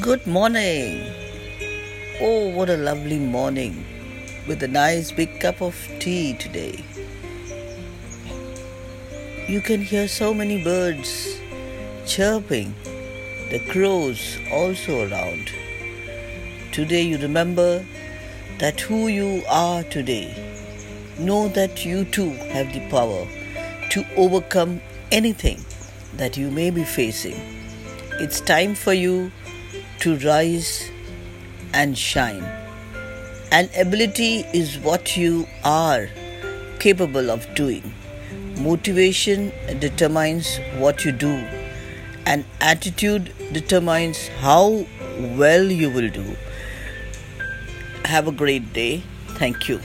Good morning. Oh, what a lovely morning with a nice big cup of tea today. You can hear so many birds chirping, the crows also around. Today you remember that who you are today. Know that you too have the power to overcome anything that you may be facing. It's time for you to rise and shine. An ability is what you are capable of doing. Motivation determines what you do, and attitude determines how well you will do. Have a great day. Thank you.